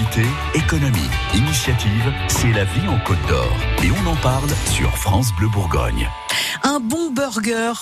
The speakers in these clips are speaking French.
invité, économie, initiative, c'est la vie en Côte d'Or. Et on en parle sur France Bleu Bourgogne. Un bon burger,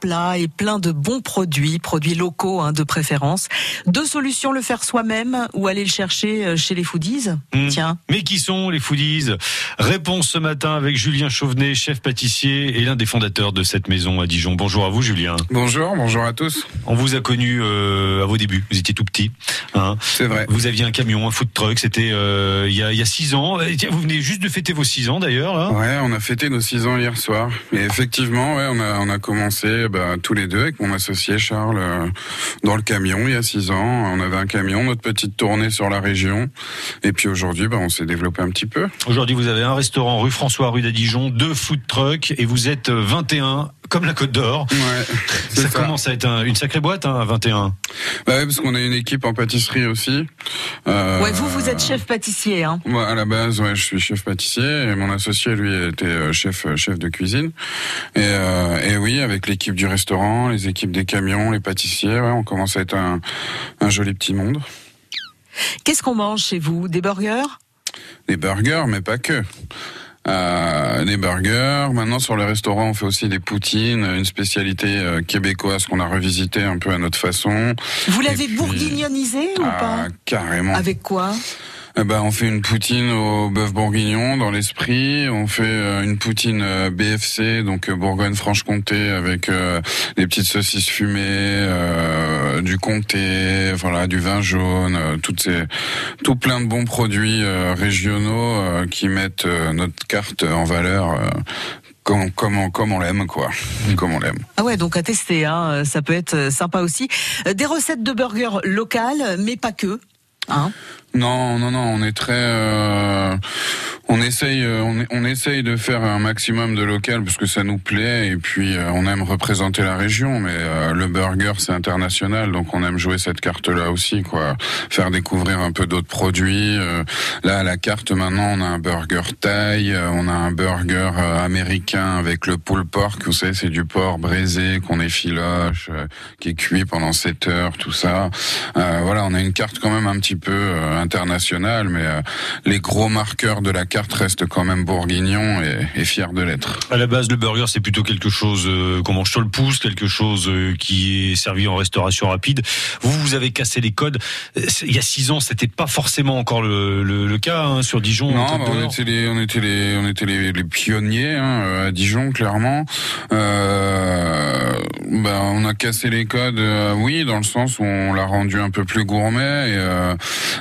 plat et plein de bons produits, produits locaux hein, de préférence. Deux solutions, le faire soi-même ou aller le chercher euh, chez les foodies mmh. Tiens. Mais qui sont les foodies Réponse ce matin avec Julien Chauvenet, chef pâtissier et l'un des fondateurs de cette maison à Dijon. Bonjour à vous Julien. Bonjour, bonjour à tous. On vous a connu euh, à vos débuts, vous étiez tout petit. Hein. C'est vrai. Vous aviez un camion, un food truck, c'était euh, il, y a, il y a six ans. Vous venez juste de fêter vos six ans d'ailleurs. Ouais, on a fêté nos six ans hier soir. Et effectivement, ouais, on a, on a commencé bah, tous les deux avec mon associé Charles euh, dans le camion il y a six ans. On avait un camion, notre petite tournée sur la région. Et puis aujourd'hui, bah, on s'est développé un petit peu. Aujourd'hui, vous avez un restaurant rue François, rue d'Adijon, deux food trucks et vous êtes 21 comme la Côte d'Or. Ouais, ça, commence à être une sacrée boîte, hein, 21. Bah ouais, parce qu'on a une équipe en pâtisserie aussi. Euh, ouais, vous, vous êtes chef pâtissier, hein. Moi, à la base, ouais, je suis chef pâtissier et mon associé, lui, était euh, chef, euh, chef de cuisine. Et, euh, et oui, avec l'équipe du restaurant, les équipes des camions, les pâtissiers, ouais, on commence à être un, un joli petit monde. Qu'est-ce qu'on mange chez vous? Des burgers? Des burgers, mais pas que euh, des burgers. Maintenant, sur le restaurant, on fait aussi des poutines, une spécialité euh, québécoise qu'on a revisité un peu à notre façon. Vous l'avez bourguignonisé ou ah, pas? Carrément. Avec quoi? Eh ben, on fait une poutine au bœuf bourguignon dans l'esprit. On fait euh, une poutine euh, BFC, donc euh, Bourgogne-Franche-Comté, avec des petites saucisses fumées, du comté, voilà, du vin jaune, toutes ces, tout plein de bons produits régionaux qui mettent notre carte en valeur comme, comme, comme on l'aime, quoi. Comme on l'aime. Ah ouais, donc à tester, hein, ça peut être sympa aussi. Des recettes de burgers locales, mais pas que. Hein non, non, non, on est très, euh, on essaye, euh, on, on, essaye de faire un maximum de local parce que ça nous plaît et puis euh, on aime représenter la région. Mais le burger c'est international, donc on aime jouer cette carte-là aussi, quoi. Faire découvrir un peu d'autres produits. là, à la carte maintenant, on a un burger thaï, on a un burger américain avec le pulled pork. Vous savez, c'est du porc braisé qu'on effiloche, qui est cuit pendant 7 heures, tout ça. voilà, on a une carte quand même un petit peu international, mais euh, les gros marqueurs de la carte restent quand même bourguignons et, et fiers de l'être. À la base, le burger, c'est plutôt quelque chose euh, qu'on mange sur le pouce, quelque chose euh, qui est servi en restauration rapide. Vous, vous avez cassé les codes. Il y a six ans, c'était pas forcément encore le, le, cas hein, sur Dijon. Non, bah, on, était les, on était les, on était les, les pionniers hein, à Dijon, clairement. Euh, bah, on a cassé les codes, oui, dans le sens où on l'a rendu un peu plus gourmet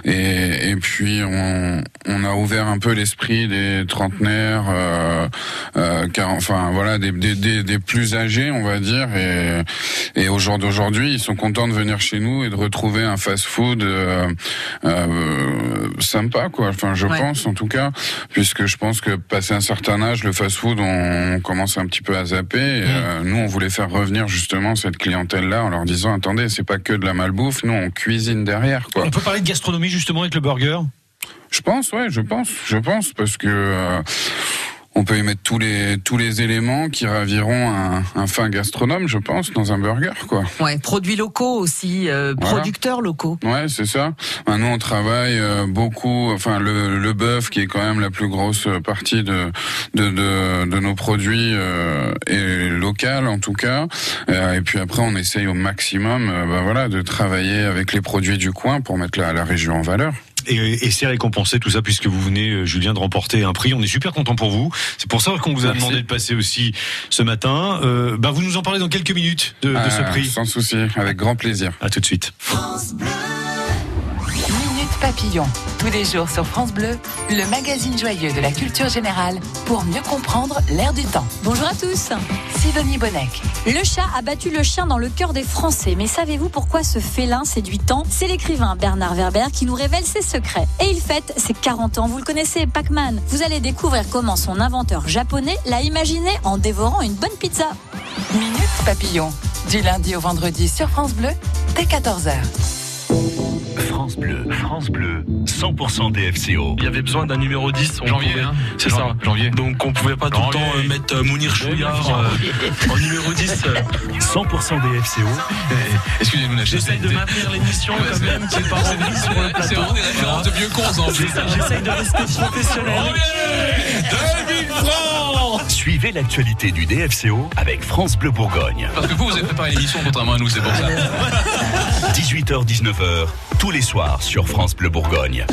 et, et et, puis on, on, a ouvert un peu l'esprit des trentenaires, euh, euh, car, enfin voilà, des, des, des, plus âgés, on va dire. Et, et au jour d'aujourd'hui, ils sont contents de venir chez nous et de retrouver un fast-food euh, euh sympa, quoi. Enfin, je pense en tout cas, puisque je pense que passé un certain âge, le fast-food, on, commence un petit peu à zapper. Et, euh, nous, on voulait faire revenir justement cette clientèle-là en leur disant attendez, c'est pas que de la malbouffe, nous on cuisine derrière, quoi. On peut parler de gastronomie justement avec le burger? Je pense, ouais, je pense, je pense, parce que euh, on peut y mettre tous les tous les éléments qui raviront un, un, fin gastronome, je pense, dans un burger, quoi. Ouais, produits locaux aussi, euh, producteurs locaux. Ouais, c'est ça. Ben, nous, on travaille euh, beaucoup. Enfin, le, le bœuf, qui est quand même la plus grosse partie de de, de, de nos produits, euh, est local en tout cas. et puis après, on essaye au maximum, ben, voilà, de travailler avec les produits du coin pour mettre la, la région en valeur et, c'est récompensé tout ça puisque vous venez, euh, Julien, de remporter un prix. On est super content pour vous. C'est pour ça qu'on vous a demandé de passer aussi ce matin. Euh, bah, vous nous en parlez dans quelques minutes de, de ce ah, prix. Sans souci, avec grand plaisir. À tout de suite. Papillon, tous les jours sur France Bleu, le magazine joyeux de la culture générale pour mieux comprendre l'air du temps. Bonjour à tous. Sidonie Bonnec. Le chat a battu le chien dans le cœur des Français, mais savez-vous pourquoi ce félin séduit tant? C'est l'écrivain Bernard Werber qui nous révèle ses secrets. Et il fête ses 40 ans, vous le connaissez, Pac-Man. Vous allez découvrir comment son inventeur japonais l'a imaginé en dévorant une bonne pizza. Minute Papillon, du lundi au vendredi sur France Bleu, dès 14h. France Bleu, France Bleu, 100% DFCO. Il y avait besoin d'un numéro 10. on Janvier, hein C'est ça. Janvier. Donc on pouvait pas tout le temps euh, mettre euh, Mounir Chouillard euh, en numéro 10. euh. 100% DFCO. Excusez-nous, Nacho. J'essaye de maintenir l'émission quand même, qui pas remplie sur le C'est plateau. vraiment des références de vieux cons en. J'essaye de rester professionnel. 2000 francs Suivez l'actualité du DFCO avec France Bleu Bourgogne. Parce que vous, vous avez préparé l'émission contrairement à nous, c'est pour ça. 18h-19h, tous les soirs sur France Bleu Bourgogne.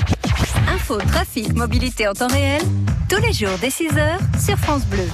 Info, trafic, mobilité en temps réel, tous les jours dès 6h sur France Bleu.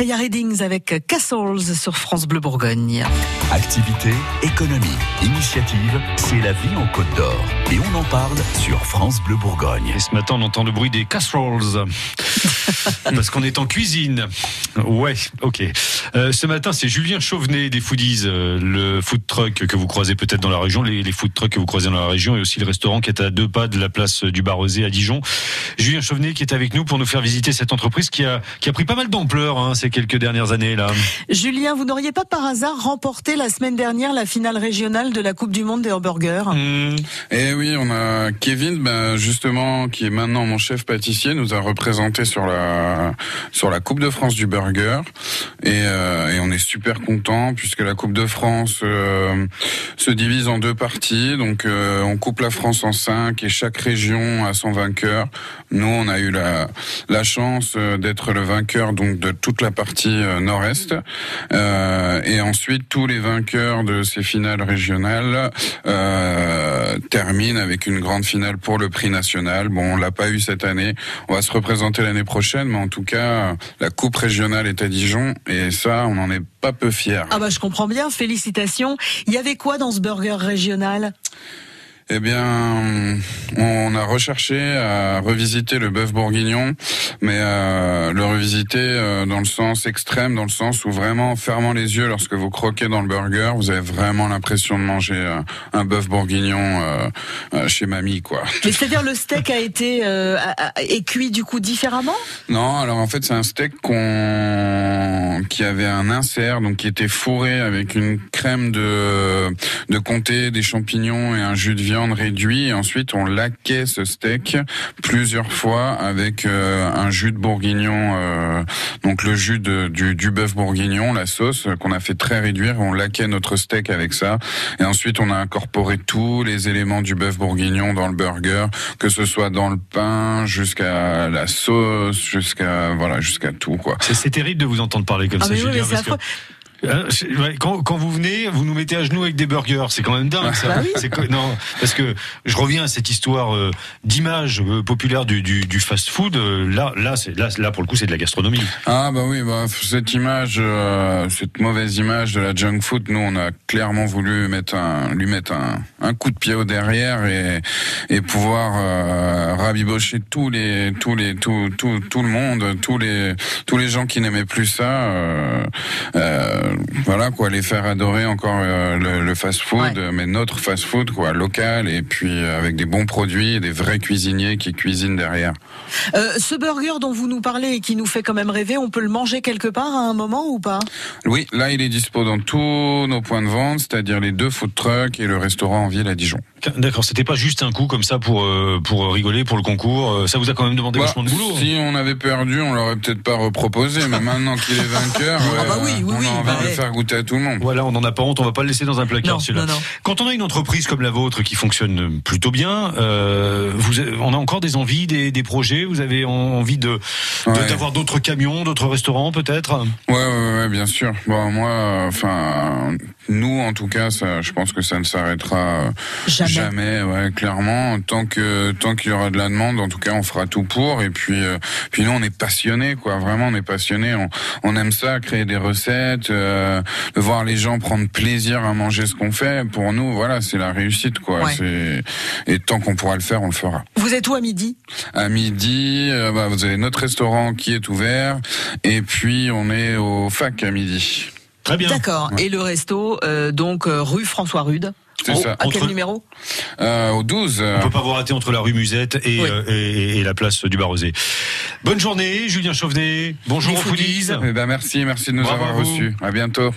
Freya Readings avec Castles sur France Bleu Bourgogne. Activité, économie, initiative, c'est la vie en Côte d'Or. Et on en parle sur France Bleu Bourgogne. Et ce matin, on entend le bruit des casseroles. Parce qu'on est en cuisine. Ouais, ok. Euh, ce matin, c'est Julien Chauvenet des Foodies, euh, le food truck que vous croisez peut-être dans la région, les, les food trucks que vous croisez dans la région, et aussi le restaurant qui est à deux pas de la place du Barrezé à Dijon. Julien Chauvenet qui est avec nous pour nous faire visiter cette entreprise qui a, qui a pris pas mal d'ampleur hein, ces ces quelques dernières années là Julien, vous n'auriez pas par hasard remporté la semaine dernière la finale régionale de la Coupe du Monde des hamburgers? Hmm. Et oui, on a Kevin, ben, justement, qui est maintenant mon chef pâtissier, nous a représenté sur la sur la Coupe de France du burger, et, euh, et on est super content puisque la Coupe de France euh, se divise en deux parties. Donc, euh, on coupe la France en cinq et chaque région a son vainqueur. Nous, on a eu la la chance d'être le vainqueur donc de toute la partie euh, nord-est, Euh, et ensuite tous les vainqueurs de ces finales régionales euh, terminent avec une grande finale pour le prix national. Bon, on l'a pas eu cette année. On va se représenter l'année prochaine, mais en tout cas, la coupe régionale est à Dijon et ça, on n'en est pas peu fiers. Ah bah je comprends bien, félicitations. Il y avait quoi dans ce burger régional? Eh bien, on a recherché à revisiter le bœuf bourguignon, mais euh, le revisiter euh, dans le sens extrême, dans le sens où vraiment, en fermant les yeux lorsque vous croquez dans le burger, vous avez vraiment l'impression de manger euh, un bœuf bourguignon chez mamie, quoi. Mais c'est-à-dire le steak a été est cuit du coup différemment? Non, alors en fait c'est un steak qu'on qui avait un insert, donc qui était fourré avec une crème de de comté, des champignons et un jus de viande réduit. Et ensuite on laquait ce steak plusieurs fois avec euh, un jus de bourguignon, euh, donc le jus de, du, du bœuf bourguignon, la sauce qu'on a fait très réduire. On laquait notre steak avec ça. Et ensuite on a incorporé tous les éléments du bœuf bourguignon dans le burger, que ce soit dans le pain jusqu'à la sauce, jusqu'à voilà, jusqu'à tout quoi. C'est terrible de vous entendre parler comme Ah ça, mais oui, Julien. mais c'est parce que- Hein, quand, quand vous venez, vous nous mettez à genoux avec des burgers. C'est quand même dingue. Ça. Bah oui. Non, parce que je reviens à cette histoire euh, d'image euh, populaire du, du, du fast-food. euh, là, là, c'est là, là pour le coup, c'est de la gastronomie. Ah bah oui, bah cette image, cette mauvaise image de la junk food, nous on a clairement voulu mettre un, lui mettre un, un coup de pied au derrière et, et pouvoir rabibocher tous les, tous les, tout, tout, tout le monde, tous les, tous les gens qui n'aimaient plus ça. euh, voilà quoi, les faire adorer encore euh, le, le fast-food, Ouais. mais notre fast-food quoi, local et puis euh, avec des bons produits, et des vrais cuisiniers qui cuisinent derrière. Euh, Ce burger dont vous nous parlez et qui nous fait quand même rêver, on peut le manger quelque part à un moment ou pas? Oui, là il est dispo dans tous nos points de vente, c'est-à-dire les deux food trucks et le restaurant en ville à Dijon. D'accord, c'était pas juste un coup comme ça pour euh, pour rigoler pour le concours. Euh, Ça vous a quand même demandé Bah, vachement de boulot. hein. si on avait perdu, on l'aurait peut-être pas reproposé, mais maintenant qu'il est vainqueur, Ah bah euh, oui, oui, on oui, a envie bah de le faire goûter à tout le monde. Voilà, on n'en a pas honte, on va pas le laisser dans un placard celui-là. Quand on a une entreprise comme la vôtre qui fonctionne plutôt bien, euh, vous, avez- on a encore des envies, des, des projets. Vous avez en- envie de Ouais. d'avoir d'autres camions, d'autres restaurants peut-être? Ouais, ouais, ouais, bien sûr. Bon, moi, euh, enfin, nous, en tout cas, ça, je pense que ça ne s'arrêtera euh, Jamais. ouais, clairement. Tant que tant qu'il y aura de la demande, en tout cas, on fera tout pour. Et puis, euh, puis nous, on est passionnés, quoi. Vraiment, on est passionnés. On, on aime ça, créer des recettes, euh, de voir les gens prendre plaisir à manger ce qu'on fait. Pour nous, voilà, c'est la réussite, quoi. Ouais. Et tant qu'on pourra le faire, on le fera. Vous êtes où à midi? À midi, euh, bah, vous avez notre restaurant qui est ouvert, et puis on est au fac à midi. Très bien. D'accord. Et le resto, euh, donc euh, rue François Rude. C'est ça. À quel Entre- numéro Euh, au 12. euh, On peut pas vous rater entre la rue Musette et, Oui. euh, et, et la place du Barosé. Bonne journée, Julien Chauvenet. Bonjour aux foodies. eh ben merci, merci de nous Bravo avoir reçus. À bientôt.